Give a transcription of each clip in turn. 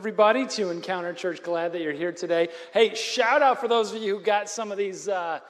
everybody to Encounter Church. Glad that you're here today. Hey, shout out for those of you who got some of these uh,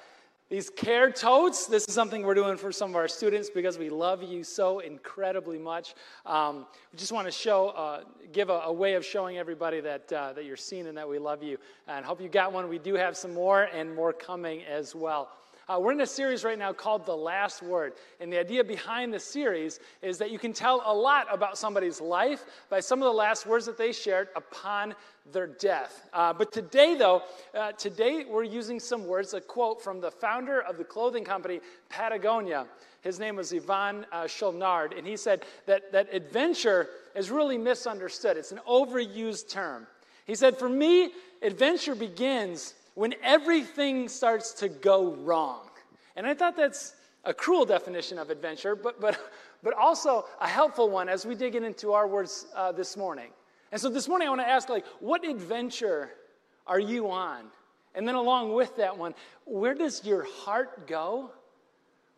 these care totes. This is something we're doing for some of our students because we love you so incredibly much. Um, we just want to show, uh, give a, a, way of showing everybody that uh, that you're seen and that we love you. And hope you got one. We do have some more and more coming as well. Uh, we're in a series right now called The Last Word. And the idea behind the series is that you can tell a lot about somebody's life by some of the last words that they shared upon their death. Uh, but today, though, uh, today we're using some words, a quote from the founder of the clothing company Patagonia. His name was Yvon uh, Chouinard, and he said that, that adventure is really misunderstood. It's an overused term. He said, For me, adventure begins when everything starts to go wrong. And I thought that's a cruel definition of adventure, but, but, but also a helpful one as we dig into our words uh, this morning. And so this morning I want to ask, like, what adventure are you on? And then along with that one, where does your heart go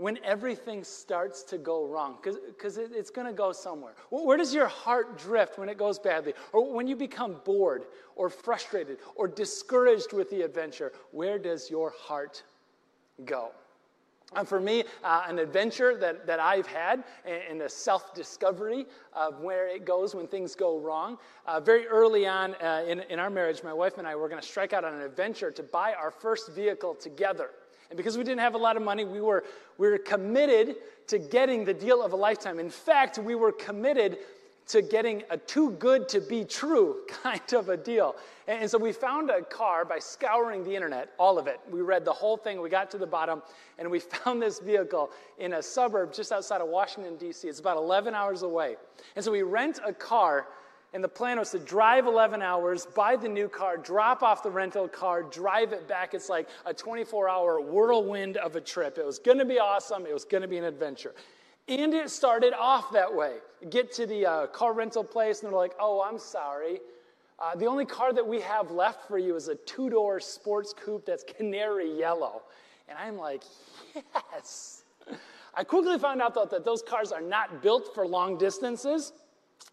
when everything starts to go wrong, because it, it's going to go somewhere. Where does your heart drift when it goes badly? Or when you become bored or frustrated or discouraged with the adventure? Where does your heart go? And for me, uh, an adventure that, that I've had and a self discovery of where it goes when things go wrong. Uh, very early on uh, in, in our marriage, my wife and I were going to strike out on an adventure to buy our first vehicle together. And because we didn't have a lot of money, we were, we were committed to getting the deal of a lifetime. In fact, we were committed to getting a too good to be true kind of a deal. And, and so we found a car by scouring the internet, all of it. We read the whole thing, we got to the bottom, and we found this vehicle in a suburb just outside of Washington, D.C. It's about 11 hours away. And so we rent a car and the plan was to drive 11 hours, buy the new car, drop off the rental car, drive it back. It's like a 24 hour whirlwind of a trip. It was going to be awesome. It was going to be an adventure. And it started off that way. Get to the uh, car rental place, and they're like, oh, I'm sorry. Uh, the only car that we have left for you is a two door sports coupe that's canary yellow. And I'm like, yes. I quickly found out, though, that those cars are not built for long distances.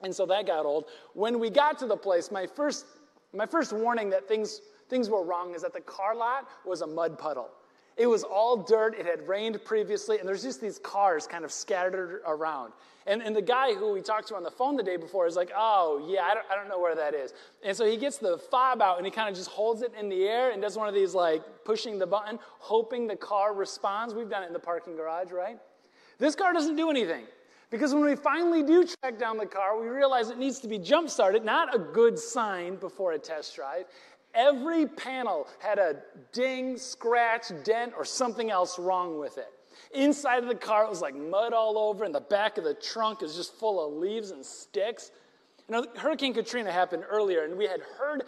And so that got old. When we got to the place, my first, my first warning that things, things were wrong is that the car lot was a mud puddle. It was all dirt. It had rained previously, and there's just these cars kind of scattered around. And, and the guy who we talked to on the phone the day before is like, oh, yeah, I don't, I don't know where that is. And so he gets the fob out and he kind of just holds it in the air and does one of these like pushing the button, hoping the car responds. We've done it in the parking garage, right? This car doesn't do anything. Because when we finally do track down the car, we realize it needs to be jump started, not a good sign before a test drive. Every panel had a ding, scratch, dent, or something else wrong with it. Inside of the car, it was like mud all over, and the back of the trunk is just full of leaves and sticks. You know, Hurricane Katrina happened earlier, and we had heard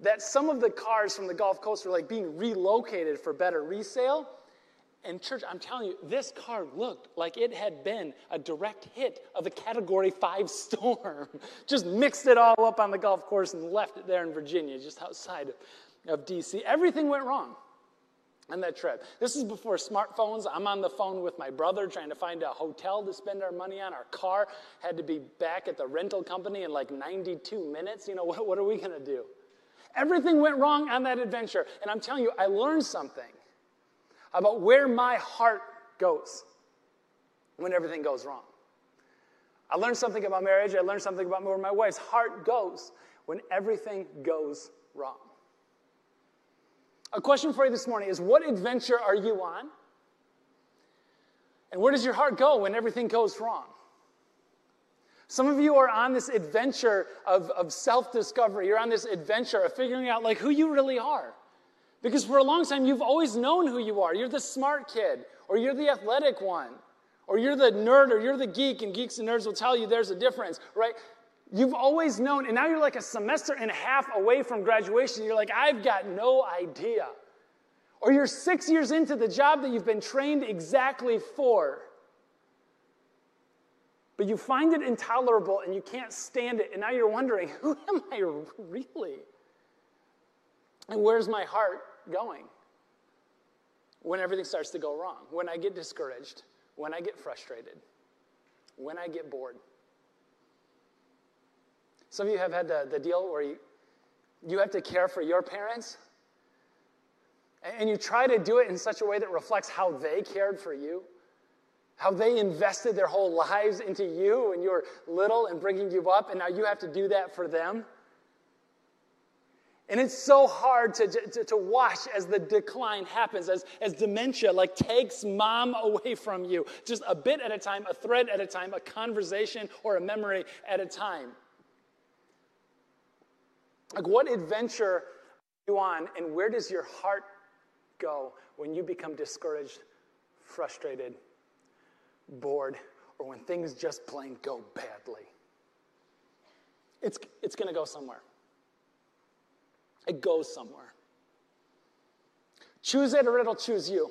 that some of the cars from the Gulf Coast were like being relocated for better resale. And, church, I'm telling you, this car looked like it had been a direct hit of a Category 5 storm. just mixed it all up on the golf course and left it there in Virginia, just outside of, D.C. Everything went wrong on that trip. This is before smartphones. I'm on the phone with my brother trying to find a hotel to spend our money on. Our car had to be back at the rental company in like 92 minutes. You know, what, what are we going to do? Everything went wrong on that adventure. And I'm telling you, I learned something about where my heart goes when everything goes wrong. I learned something about marriage. I learned something about where my wife's heart goes when everything goes wrong. A question for you this morning is what adventure are you on? And where does your heart go when everything goes wrong? Some of you are on this adventure of, of self discovery. You're on this adventure of figuring out like who you really are. Because for a long time, you've always known who you are. You're the smart kid, or you're the athletic one, or you're the nerd, or you're the geek, and geeks and nerds will tell you there's a difference, right? You've always known, and now you're like a semester and a half away from graduation. You're like, I've got no idea. Or you're six years into the job that you've been trained exactly for. But you find it intolerable and you can't stand it, and now you're wondering, who am I really? And where's my heart going? When everything starts to go wrong, when I get discouraged, when I get frustrated, when I get bored. Some of you have had the, the deal where you, you have to care for your parents, and you try to do it in such a way that reflects how they cared for you, how they invested their whole lives into you when you were little and bringing you up, and now you have to do that for them. And it's so hard to, to, to, watch as the decline happens, as, as dementia like takes mom away from you, just a bit at a time, a thread at a time, a conversation or a memory at a time. Like, what adventure are you on, and where does your heart go when you become discouraged, frustrated, bored, or when things just plain go badly? It's, it's to go somewhere. It goes somewhere. Choose it or it'll choose you.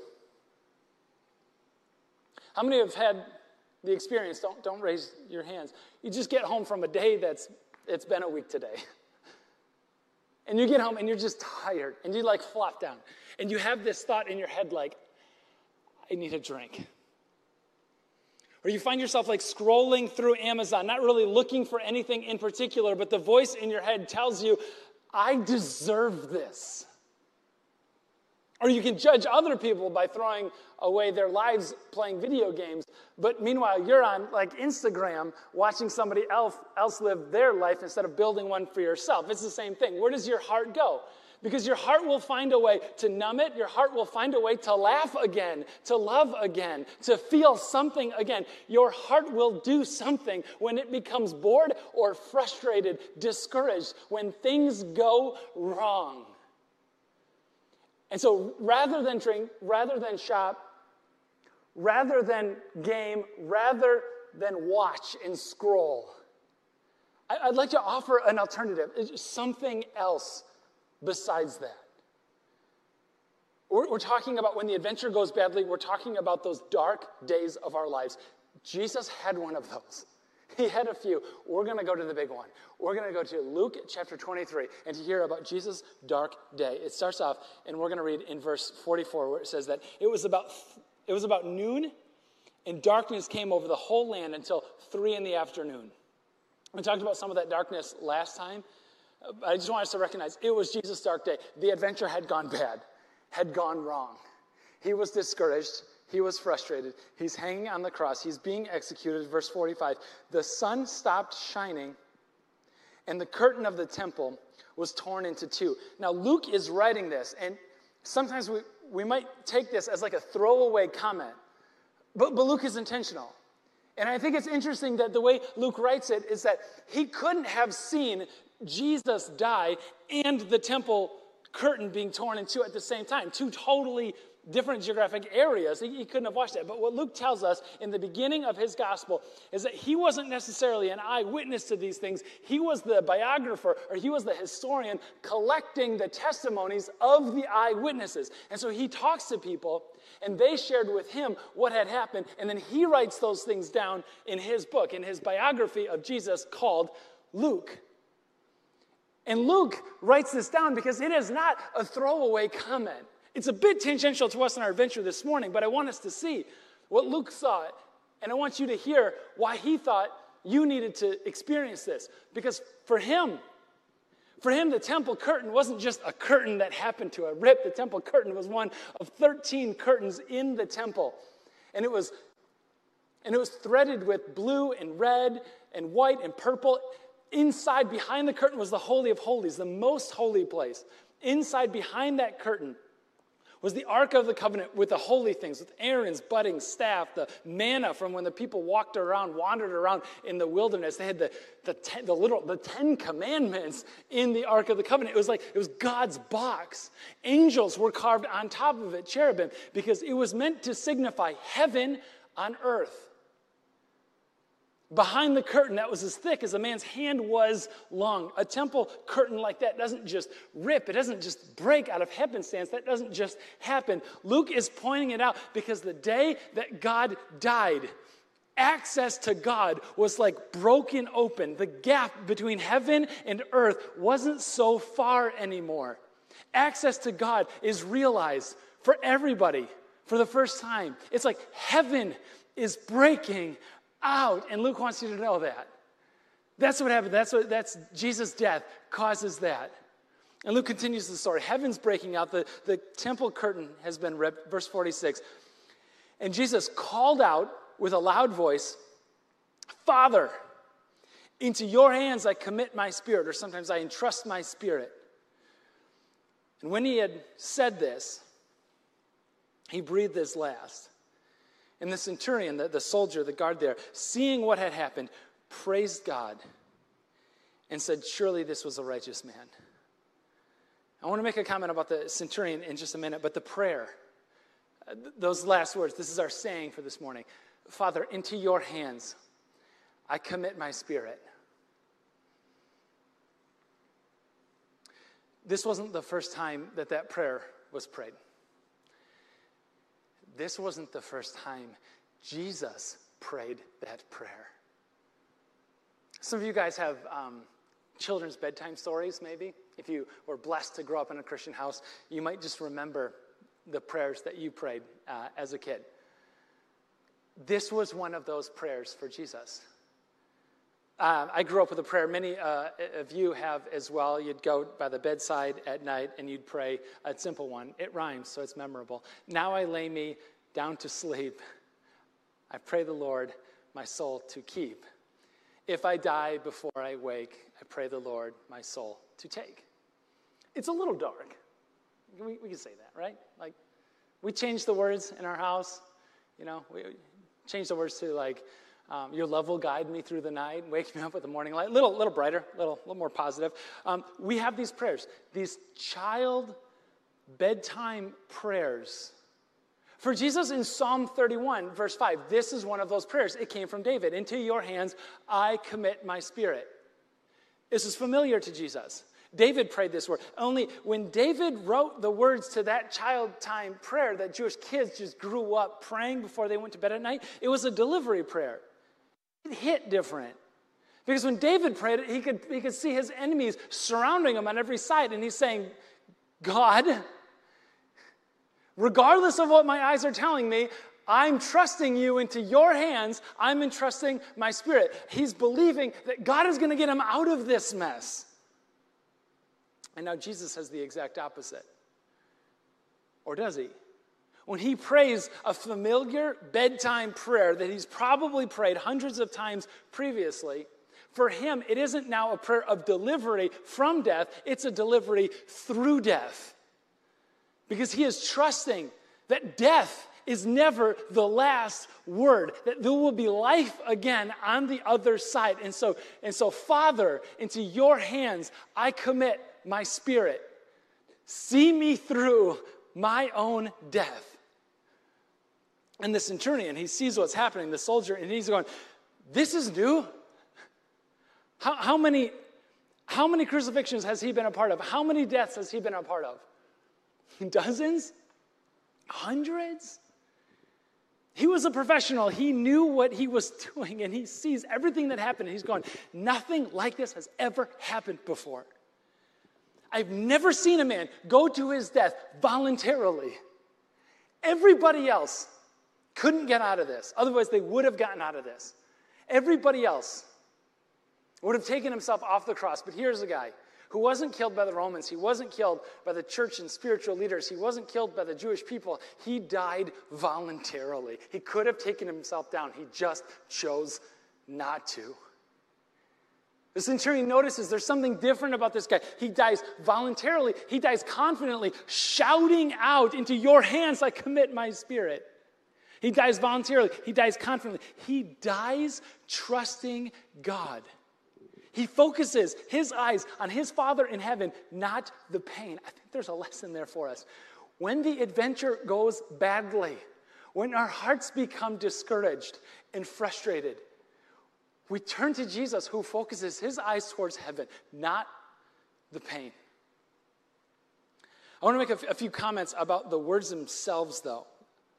How many have had the experience? Don't, don't raise your hands. You just get home from a day that's it's been a week today. And you get home and you're just tired and you like flop down. And you have this thought in your head like, I need a drink. Or you find yourself like scrolling through Amazon, not really looking for anything in particular, but the voice in your head tells you, I deserve this. Or you can judge other people by throwing away their lives playing video games, but meanwhile, you're on like Instagram watching somebody else, else live their life instead of building one for yourself. It's the same thing. Where does your heart go? Because your heart will find a way to numb it. Your heart will find a way to laugh again, to love again, to feel something again. Your heart will do something when it becomes bored or frustrated, discouraged, when things go wrong. And so rather than drink, rather than shop, rather than game, rather than watch and scroll, I'd like to offer an alternative, something else besides that. We're, we're, talking about when the adventure goes badly, we're talking about those dark days of our lives. Jesus had one of those. He had a few. We're going to go to the big one. We're going to go to Luke chapter 23 and to hear about Jesus' dark day. It starts off, and we're going to read in verse 44 where it says that it was about, it was about noon, and darkness came over the whole land until three in the afternoon. We talked about some of that darkness last time. I just want us to recognize it was Jesus' dark day. The adventure had gone bad, had gone wrong. He was discouraged. He was frustrated. He's hanging on the cross. He's being executed. Verse 45 The sun stopped shining, and the curtain of the temple was torn into two. Now, Luke is writing this, and sometimes we, we might take this as like a throwaway comment, but, but Luke is intentional. And I think it's interesting that the way Luke writes it is that he couldn't have seen Jesus die and the temple curtain being torn in two at the same time. Two totally different geographic areas. He, he, couldn't have watched that. But what Luke tells us in the beginning of his gospel is that he wasn't necessarily an eyewitness to these things. He was the biographer or he was the historian collecting the testimonies of the eyewitnesses. And so he talks to people and they shared with him what had happened. And then he writes those things down in his book, in his biography of Jesus called Luke. And Luke writes this down because it is not a throwaway comment. It's a bit tangential to us in our adventure this morning, but I want us to see what Luke saw, and I want you to hear why he thought you needed to experience this. Because for him, for him, the temple curtain wasn't just a curtain that happened to a rip. The temple curtain was one of 13 curtains in the temple. And it was and it was threaded with blue and red and white and purple. Inside, behind the curtain, was the Holy of Holies, the most holy place. Inside, behind that curtain, was the Ark of the Covenant with the holy things, with Aaron's budding staff, the manna from when the people walked around, wandered around in the wilderness. They had the, the, ten, the literal, the Ten Commandments in the Ark of the Covenant. It was like, it was God's box. Angels were carved on top of it, cherubim, because it was meant to signify heaven on earth. Behind the curtain that was as thick as a man's hand was long. A temple curtain like that doesn't just rip, it doesn't just break out of happenstance. That doesn't just happen. Luke is pointing it out because the day that God died, access to God was like broken open. The gap between heaven and earth wasn't so far anymore. Access to God is realized for everybody for the first time. It's like heaven is breaking out. And Luke wants you to know that. That's what happened. That's what that's Jesus' death causes that. And Luke continues the story. Heaven's breaking out, the, the temple curtain has been ripped. Verse 46. And Jesus called out with a loud voice, Father, into your hands I commit my spirit, or sometimes I entrust my spirit. And when he had said this, he breathed his last. And the centurion, the, the soldier, the guard there, seeing what had happened, praised God and said, Surely this was a righteous man. I want to make a comment about the centurion in just a minute, but the prayer, those last words, this is our saying for this morning. Father, into your hands I commit my spirit. This wasn't the first time that that prayer was prayed. This wasn't the first time Jesus prayed that prayer. Some of you guys have um, children's bedtime stories, maybe. If you were blessed to grow up in a Christian house, you might just remember the prayers that you prayed uh, as a kid. This was one of those prayers for Jesus. Uh, I grew up with a prayer. Many uh, of you have as well. You'd go by the bedside at night and you'd pray a simple one. It rhymes, so it's memorable. Now I lay me down to sleep. I pray the Lord my soul to keep. If I die before I wake, I pray the Lord my soul to take. It's a little dark. We, we can say that, right? Like, we change the words in our house. You know, we change the words to like, um, your love will guide me through the night, wake me up with the morning light. Little, little brighter, little, little more positive. Um, we have these prayers, these child bedtime prayers. For Jesus in Psalm 31, verse 5, this is one of those prayers. It came from David. Into your hands I commit my spirit. This is familiar to Jesus. David prayed this word. Only when David wrote the words to that child time prayer that Jewish kids just grew up praying before they went to bed at night, it was a delivery prayer. It hit different. Because when David prayed it, he could, he could see his enemies surrounding him on every side, and he's saying, God, regardless of what my eyes are telling me, I'm trusting you into your hands. I'm entrusting my spirit. He's believing that God is going to get him out of this mess. And now Jesus has the exact opposite. Or does he? When he prays a familiar bedtime prayer that he's probably prayed hundreds of times previously, for him, it isn't now a prayer of delivery from death, it's a delivery through death. Because he is trusting that death is never the last word, that there will be life again on the other side. And so, and so, Father, into your hands I commit my spirit. See me through my own death. And the centurion, he sees what's happening, the soldier, and he's going, This is new. How, how, many, how many crucifixions has he been a part of? How many deaths has he been a part of? Dozens? Hundreds? He was a professional. He knew what he was doing, and he sees everything that happened. He's going, Nothing like this has ever happened before. I've never seen a man go to his death voluntarily. Everybody else couldn't get out of this. Otherwise, they would have gotten out of this. Everybody else would have taken himself off the cross. But here's a guy who wasn't killed by the Romans. He wasn't killed by the church and spiritual leaders. He wasn't killed by the Jewish people. He died voluntarily. He could have taken himself down. He just chose not to. The centurion notices there's something different about this guy. He dies voluntarily, he dies confidently, shouting out, Into your hands I commit my spirit. He dies voluntarily, he dies confidently. He dies trusting God. He focuses his eyes on his Father in heaven, not the pain. I think there's a lesson there for us. When the adventure goes badly, when our hearts become discouraged and frustrated, we turn to Jesus who focuses his eyes towards heaven, not the pain. I want to make a, few comments about the words themselves, though,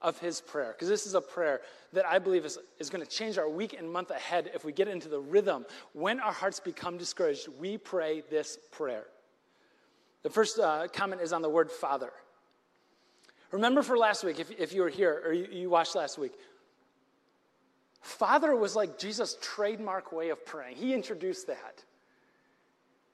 of his prayer, because this is a prayer that I believe is, is going to change our week and month ahead if we get into the rhythm. When our hearts become discouraged, we pray this prayer. The first uh, comment is on the word Father. Remember for last week, if, if you were here or you, you watched last week, Father was like Jesus' trademark way of praying. He introduced that.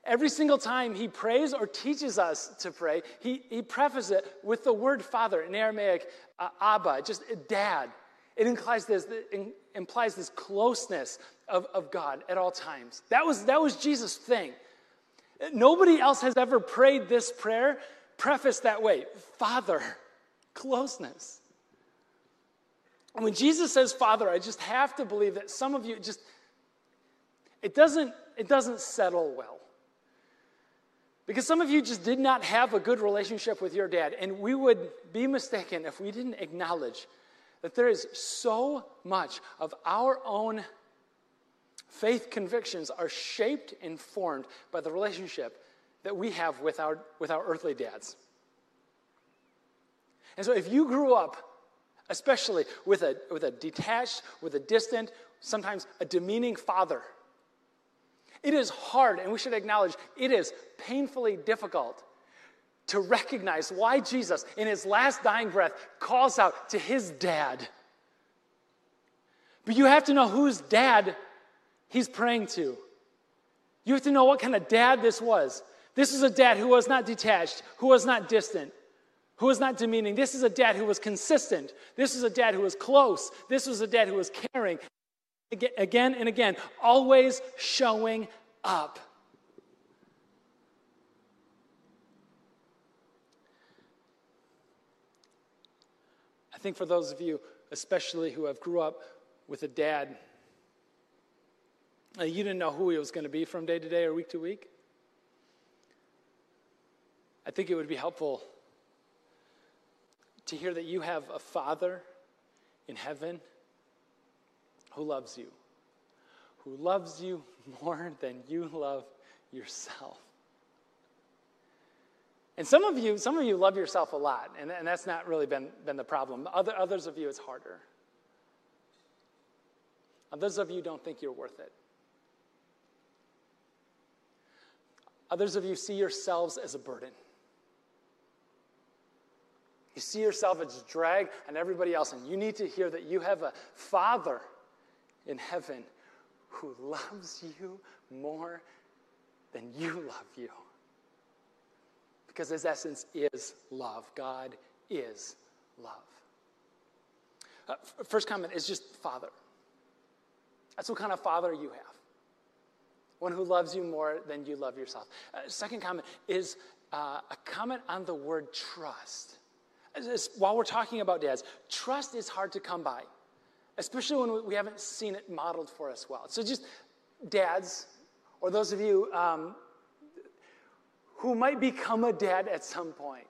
Every single time he prays or teaches us to pray, he, he prefaces it with the word father in Aramaic, uh, Abba, just dad. It implies this, it implies this closeness of, of God at all times. That was, that was Jesus' thing. Nobody else has ever prayed this prayer prefaced that way Father, closeness. And when Jesus says Father, I just have to believe that some of you just, it doesn't, it doesn't settle well. Because some of you just did not have a good relationship with your dad, and we would be mistaken if we didn't acknowledge that there is so much of our own faith convictions are shaped and formed by the relationship that we have with our, with our earthly dads. And so if you grew up, especially with a, with a detached, with a distant, sometimes a demeaning father, it is hard, and we should acknowledge it is painfully difficult to recognize why Jesus, in his last dying breath, calls out to his dad. But you have to know whose dad he's praying to. You have to know what kind of dad this was. This is a dad who was not detached, who was not distant, who was not demeaning. This is a dad who was consistent. This is a dad who was close. This was a dad who was caring. Again and again, always showing up. I think for those of you, especially who have grew up with a dad, uh, you didn't know who he was going to be from day to day or week to week. I think it would be helpful to hear that you have a father in heaven who loves you, who loves you more than you love yourself. And some of you, some of you love yourself a lot, and, and that's not really been, been the problem. Other, others of you, it's harder. Others of you don't think you're worth it. Others of you see yourselves as a burden. You see yourself as a drag on everybody else, and you need to hear that you have a Father in heaven who loves you more than you love you. Because his essence is love. God is love. Uh, first comment is just Father. That's what kind of father you have. One who loves you more than you love yourself. Uh, second comment is uh, a comment on the word trust while we're talking about dads, trust is hard to come by, especially when we haven't seen it modeled for us well. So, just dads, or those of you um, who might become a dad at some point.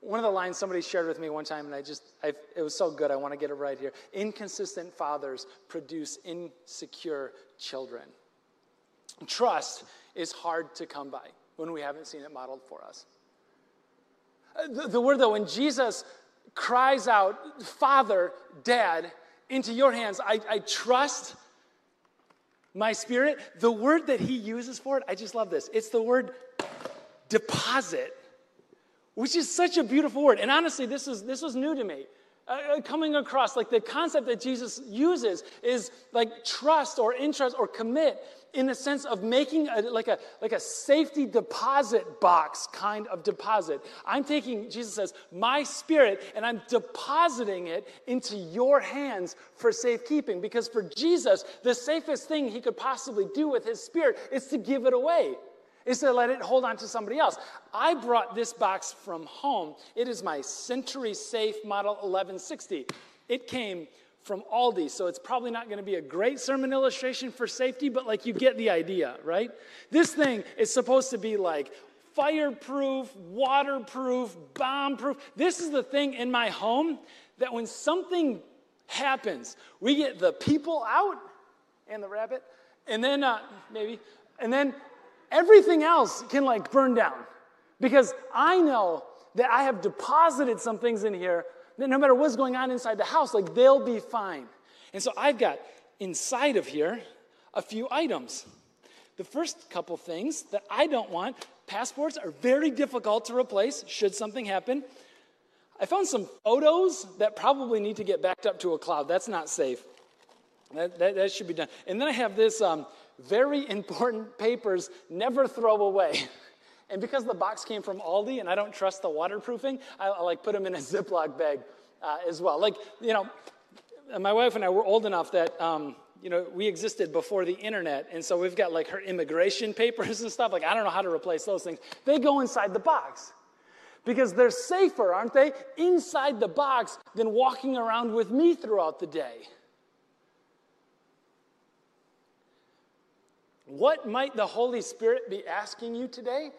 One of the lines somebody shared with me one time, and I just, I, it was so good, I want to get it right here. Inconsistent fathers produce insecure children. Trust is hard to come by when we haven't seen it modeled for us. The, the word, though, when Jesus cries out, Father, Dad, into your hands, I, I trust my spirit. The word that he uses for it, I just love this. It's the word deposit, which is such a beautiful word. And honestly, this, is, this was new to me. Uh, uh coming across, like the concept that Jesus uses is like trust or interest or commit in the sense of making a, like, a, like a safety deposit box kind of deposit. I'm taking, Jesus says, my spirit, and I'm depositing it into your hands for safekeeping. Because for Jesus, the safest thing he could possibly do with his spirit is to give it away is to let it hold on to somebody else. I brought this box from home. It is my Sentry Safe Model 1160. It came from Aldi, so it's probably not going to be a great sermon illustration for safety, but like you get the idea, right? This thing is supposed to be like fireproof, waterproof, bomb proof. This is the thing in my home that when something happens, we get the people out and the rabbit, and then uh, maybe, and then everything else can like burn down because I know that I have deposited some things in here no matter what's going on inside the house, like they'll be fine. And so I've got inside of here a few items. The first couple things that I don't want passports are very difficult to replace should something happen. I found some photos that probably need to get backed up to a cloud. That's not safe. That, that, that should be done. And then I have this um, very important papers never throw away. And because the box came from Aldi and I don't trust the waterproofing, I, I like put them in a Ziploc bag uh, as well. Like, you know, my wife and I were old enough that, um, you know, we existed before the internet. And so we've got like her immigration papers and stuff. Like, I don't know how to replace those things. They go inside the box because they're safer, aren't they, inside the box than walking around with me throughout the day. What might the Holy Spirit be asking you today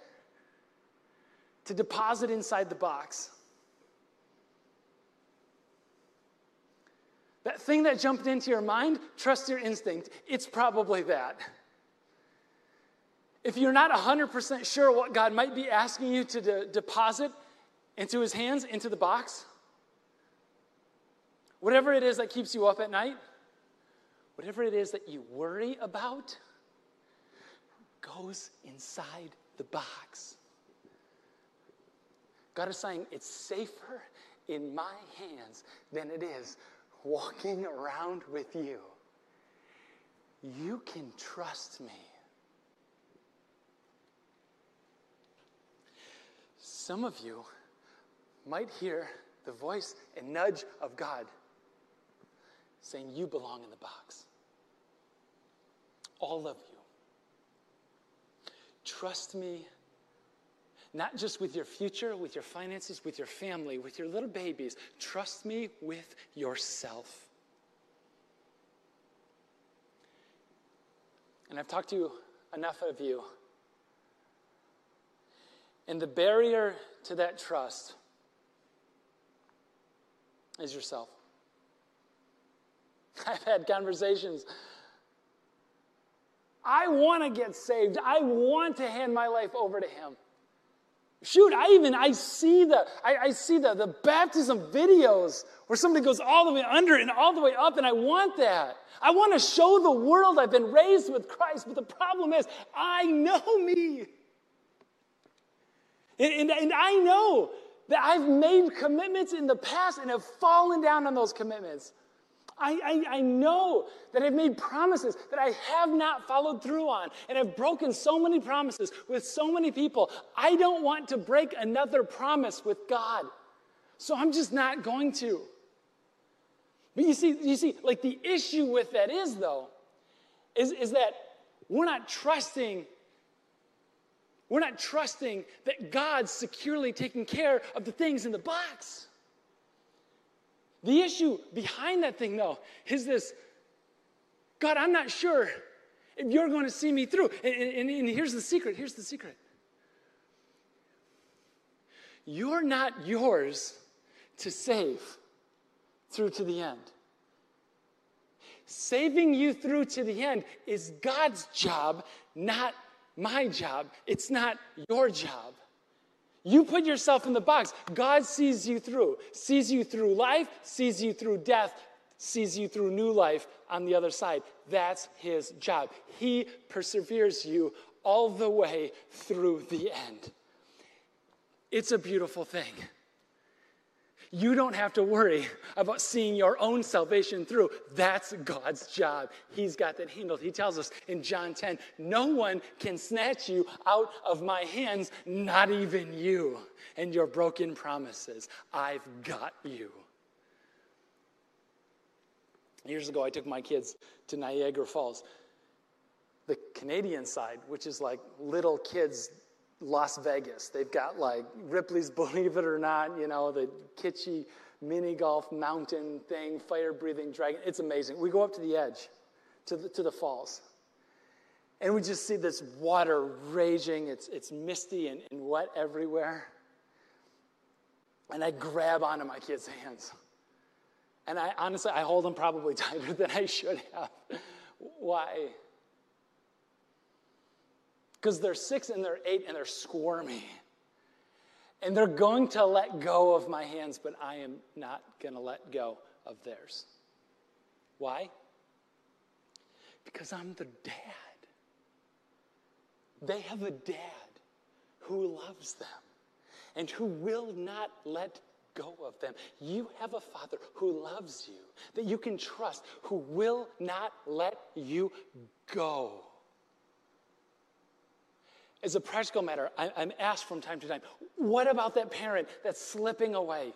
to deposit inside the box? That thing that jumped into your mind, trust your instinct. It's probably that. If you're not 100% sure what God might be asking you to de- deposit into his hands, into the box, whatever it is that keeps you up at night, whatever it is that you worry about, goes inside the box. God is saying it's safer in my hands than it is walking around with you. You can trust me. Some of you might hear the voice and nudge of God saying, You belong in the box. All of you. Trust me, not just with your future, with your finances, with your family, with your little babies. Trust me with yourself. And I've talked to enough of you. And the barrier to that trust is yourself. I've had conversations I want to get saved. I want to hand my life over to him. Shoot, I even I see the I, I, see the, the baptism videos where somebody goes all the way under and all the way up, and I want that. I want to show the world I've been raised with Christ, but the problem is I know me. And, and, and I know that I've made commitments in the past and have fallen down on those commitments. I, I, I, know that I've made promises that I have not followed through on, and I've broken so many promises with so many people. I don't want to break another promise with God. So I'm just not going to. But you see, you see, like the issue with that is though, is, is that we're not trusting, we're not trusting that God's securely taking care of the things in the box. The issue behind that thing, though, is this God, I'm not sure if you're going to see me through. And, and, and here's the secret here's the secret you're not yours to save through to the end. Saving you through to the end is God's job, not my job. It's not your job. You put yourself in the box. God sees you through, sees you through life, sees you through death, sees you through new life on the other side. That's his job. He perseveres you all the way through the end. It's a beautiful thing. You don't have to worry about seeing your own salvation through. That's God's job. He's got that handled. He tells us in John 10 no one can snatch you out of my hands, not even you and your broken promises. I've got you. Years ago, I took my kids to Niagara Falls. The Canadian side, which is like little kids Las Vegas. They've got like Ripley's Believe It or Not, you know, the kitschy mini golf mountain thing, fire breathing dragon. It's amazing. We go up to the edge, to the, to the falls. And we just see this water raging. It's, it's misty and, and wet everywhere. And I grab onto my kids' hands. And I honestly, I hold them probably tighter than I should have. Why? Because they're six and they're eight and they're squirmy. And they're going to let go of my hands, but I am not going to let go of theirs. Why? Because I'm the dad. They have a dad who loves them and who will not let go of them. You have a father who loves you, that you can trust, who will not let you go. As a practical matter, I'm asked from time to time, what about that parent that's slipping away?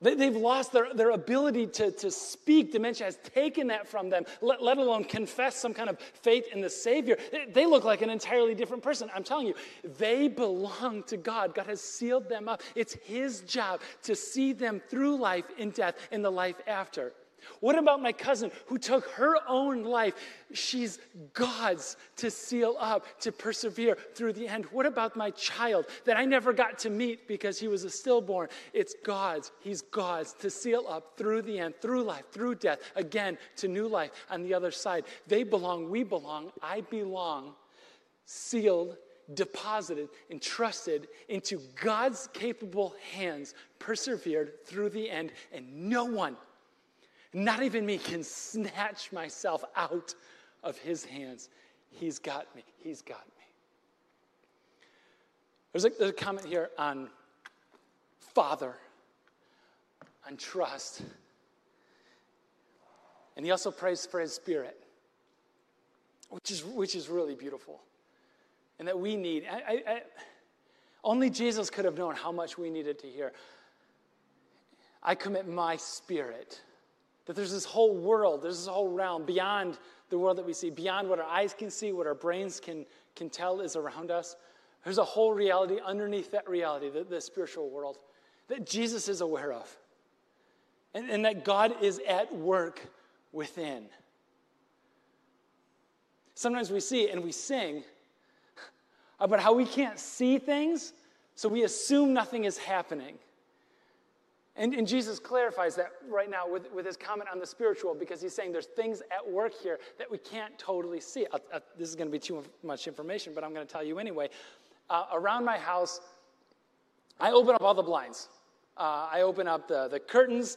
They've lost their, their ability to, to speak. Dementia has taken that from them, let, let alone confess some kind of faith in the Savior. They look like an entirely different person. I'm telling you, they belong to God. God has sealed them up. It's His job to see them through life in death and the life after. What about my cousin who took her own life? She's God's to seal up, to persevere through the end. What about my child that I never got to meet because he was a stillborn? It's God's. He's God's to seal up through the end, through life, through death, again to new life on the other side. They belong, we belong, I belong, sealed, deposited, entrusted into God's capable hands, persevered through the end, and no one not even me can snatch myself out of his hands. He's got me. He's got me. There's a, there's a comment here on Father, on trust. And he also prays for his spirit, which is, which is really beautiful. And that we need. I, I, I, only Jesus could have known how much we needed to hear. I commit my spirit that there's this whole world, there's this whole realm beyond the world that we see, beyond what our eyes can see, what our brains can, can tell is around us. There's a whole reality underneath that reality, the, the spiritual world, that Jesus is aware of. And, and that God is at work within. Sometimes we see and we sing about how we can't see things, so we assume nothing is happening. And, and, Jesus clarifies that right now with, with his comment on the spiritual because he's saying there's things at work here that we can't totally see. Uh, uh, this is going to be too much information, but I'm going to tell you anyway. Uh, around my house, I open up all the blinds. Uh, I open up the, the curtains.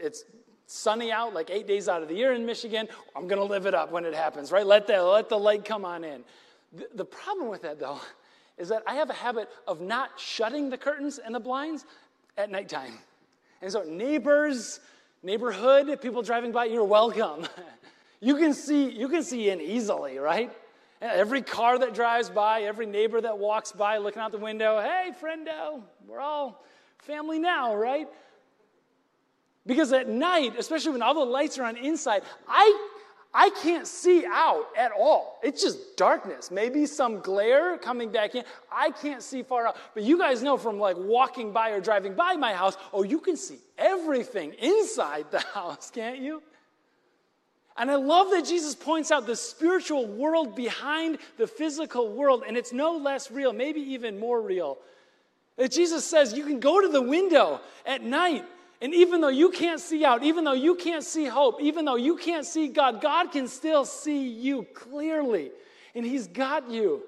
It's sunny out like eight days out of the year in Michigan. I'm going to live it up when it happens, right? Let the, let the light come on in. The, the problem with that, though, is that I have a habit of not shutting the curtains and the blinds at nighttime. And so, neighbors, neighborhood, people driving by, you're welcome. you can see, you can see in easily, right? Every car that drives by, every neighbor that walks by looking out the window, hey, friendo, we're all family now, right? Because at night, especially when all the lights are on inside, I I can't see out at all. It's just darkness. Maybe some glare coming back in. I can't see far out. But you guys know from like walking by or driving by my house, oh, you can see everything inside the house, can't you? And I love that Jesus points out the spiritual world behind the physical world, and it's no less real, maybe even more real. That Jesus says you can go to the window at night and even though you can't see out, even though you can't see hope, even though you can't see God, God can still see you clearly. And He's got you.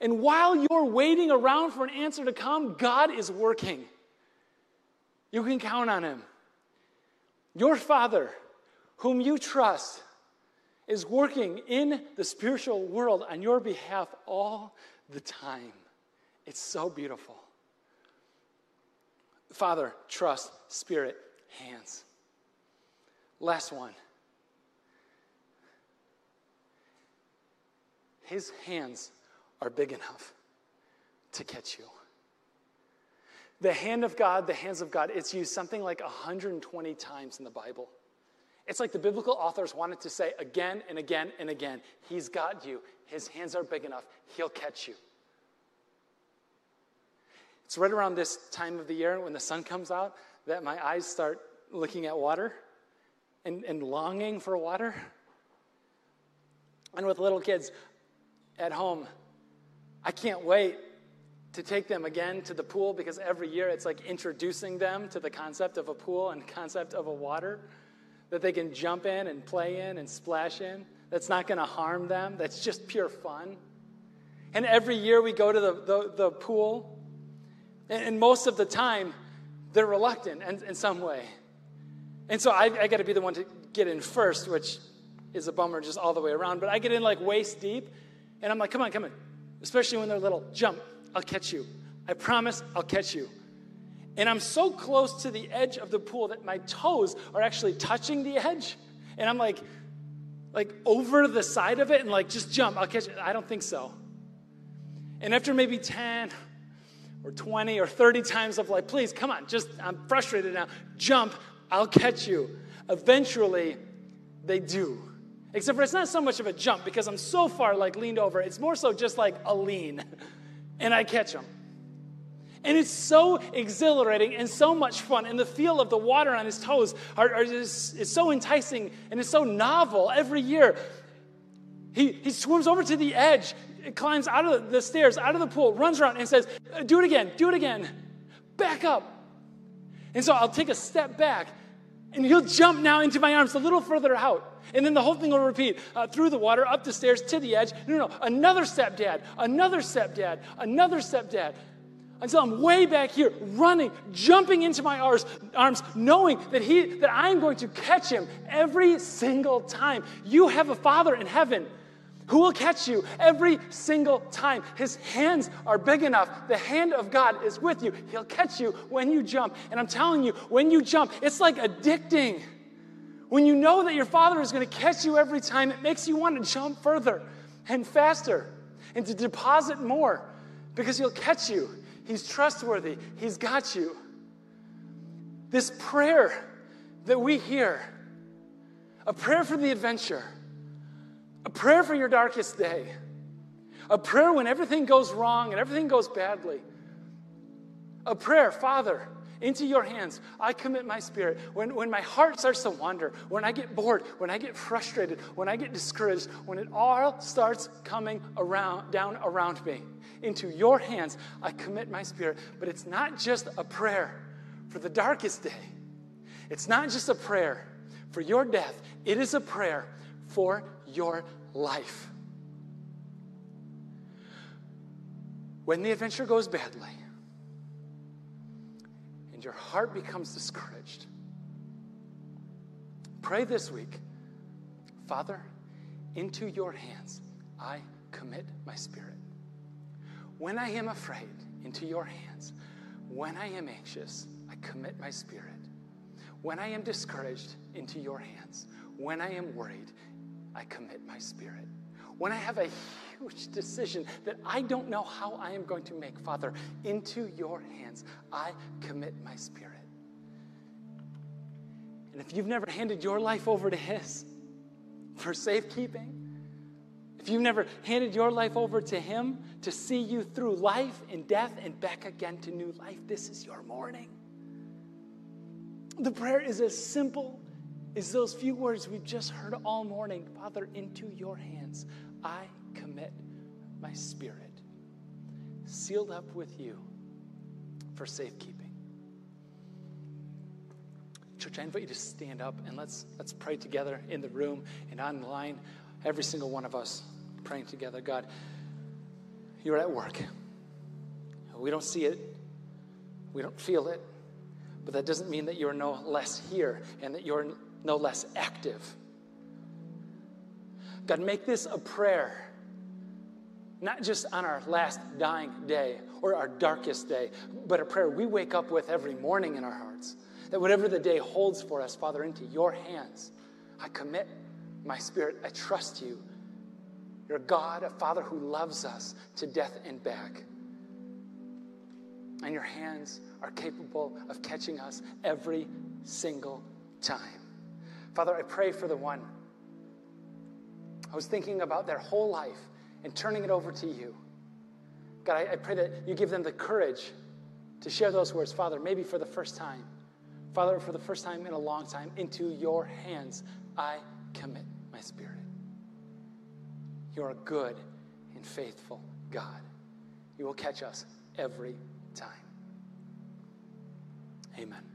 And while you're waiting around for an answer to come, God is working. You can count on Him. Your Father, whom you trust, is working in the spiritual world on your behalf all the time. It's so beautiful. Father, trust, Spirit, hands. Last one. His hands are big enough to catch you. The hand of God, the hands of God, it's used something like 120 times in the Bible. It's like the biblical authors wanted to say again and again and again He's got you. His hands are big enough. He'll catch you. It's right around this time of the year when the sun comes out that my eyes start looking at water and, and longing for water. And with little kids at home, I can't wait to take them again to the pool because every year it's like introducing them to the concept of a pool and concept of a water that they can jump in and play in and splash in. That's not going to harm them. That's just pure fun. And every year we go to the, the, the pool and, most of the time, they're reluctant in, in some way. And so I, I got to be the one to get in first, which is a bummer just all the way around. But I get in like waist deep, and I'm like, come on, come on. Especially when they're little. Jump, I'll catch you. I promise I'll catch you. And I'm so close to the edge of the pool that my toes are actually touching the edge. And I'm like, like over the side of it and like, just jump, I'll catch it. I don't think so. And after maybe 10 or 20 or 30 times of like, please, come on, just, I'm frustrated now, jump, I'll catch you. Eventually, they do. Except for it's not so much of a jump because I'm so far like leaned over. It's more so just like a lean, and I catch them. And it's so exhilarating and so much fun. And the feel of the water on his toes are, are is, is so enticing and it's so novel every year. He, he swims over to the edge, climbs out of the stairs, out of the pool, runs around, and says, Do it again, do it again. Back up. And so I'll take a step back, and he'll jump now into my arms a little further out. And then the whole thing will repeat uh, through the water, up the stairs, to the edge. No, no, another stepdad, another stepdad, another stepdad. Until I'm way back here, running, jumping into my arms, arms, knowing that he that I'm going to catch him every single time. You have a father in heaven who will catch you every single time. His hands are big enough. The hand of God is with you. He'll catch you when you jump. And I'm telling you, when you jump, it's like addicting. When you know that your Father is going to catch you every time, it makes you want to jump further and faster and to deposit more because He'll catch you. He's trustworthy, He's got you. This prayer that we hear, a prayer for the adventure, a prayer for your darkest day. A prayer when everything goes wrong and everything goes badly. A prayer, Father, into your hands, I commit my spirit. When, when my heart starts to wander, when I get bored, when I get frustrated, when I get discouraged, when it all starts coming around, down around me, into your hands, I commit my spirit. But it's not just a prayer for the darkest day, it's not just a prayer for your death, it is a prayer for your life. When the adventure goes badly and your heart becomes discouraged, pray this week Father, into your hands I commit my spirit. When I am afraid, into your hands. When I am anxious, I commit my spirit. When I am discouraged, into your hands. When I am worried, I commit my spirit. When I have a huge decision that I don't know how I am going to make, Father, into your hands, I commit my spirit. And if you've never handed your life over to His for safekeeping, if you've never handed your life over to Him to see you through life and death and back again to new life, this is your morning. The prayer is as simple is those few words we've just heard all morning Father, into your hands I commit my spirit, sealed up with you for safekeeping. Church, I invite you to stand up and let's, let's pray together in the room and online. Every single one of us praying together. God, you're at work. We don't see it, we don't feel it, but that doesn't mean that you're no less here and that you're no less active. God, make this a prayer, not just on our last dying day or our darkest day, but a prayer we wake up with every morning in our hearts. That whatever the day holds for us, Father, into your hands, I commit my spirit. I trust you. You're God, a Father who loves us to death and back. And your hands are capable of catching us every single time. Father, I pray for the one I was thinking about their whole life and turning it over to you. God, I, I pray that you give them the courage to share those words, Father, maybe for the first time. Father, for the first time in a long time, into your hands I commit my spirit. You're a good and faithful God. You will catch us every time. Amen.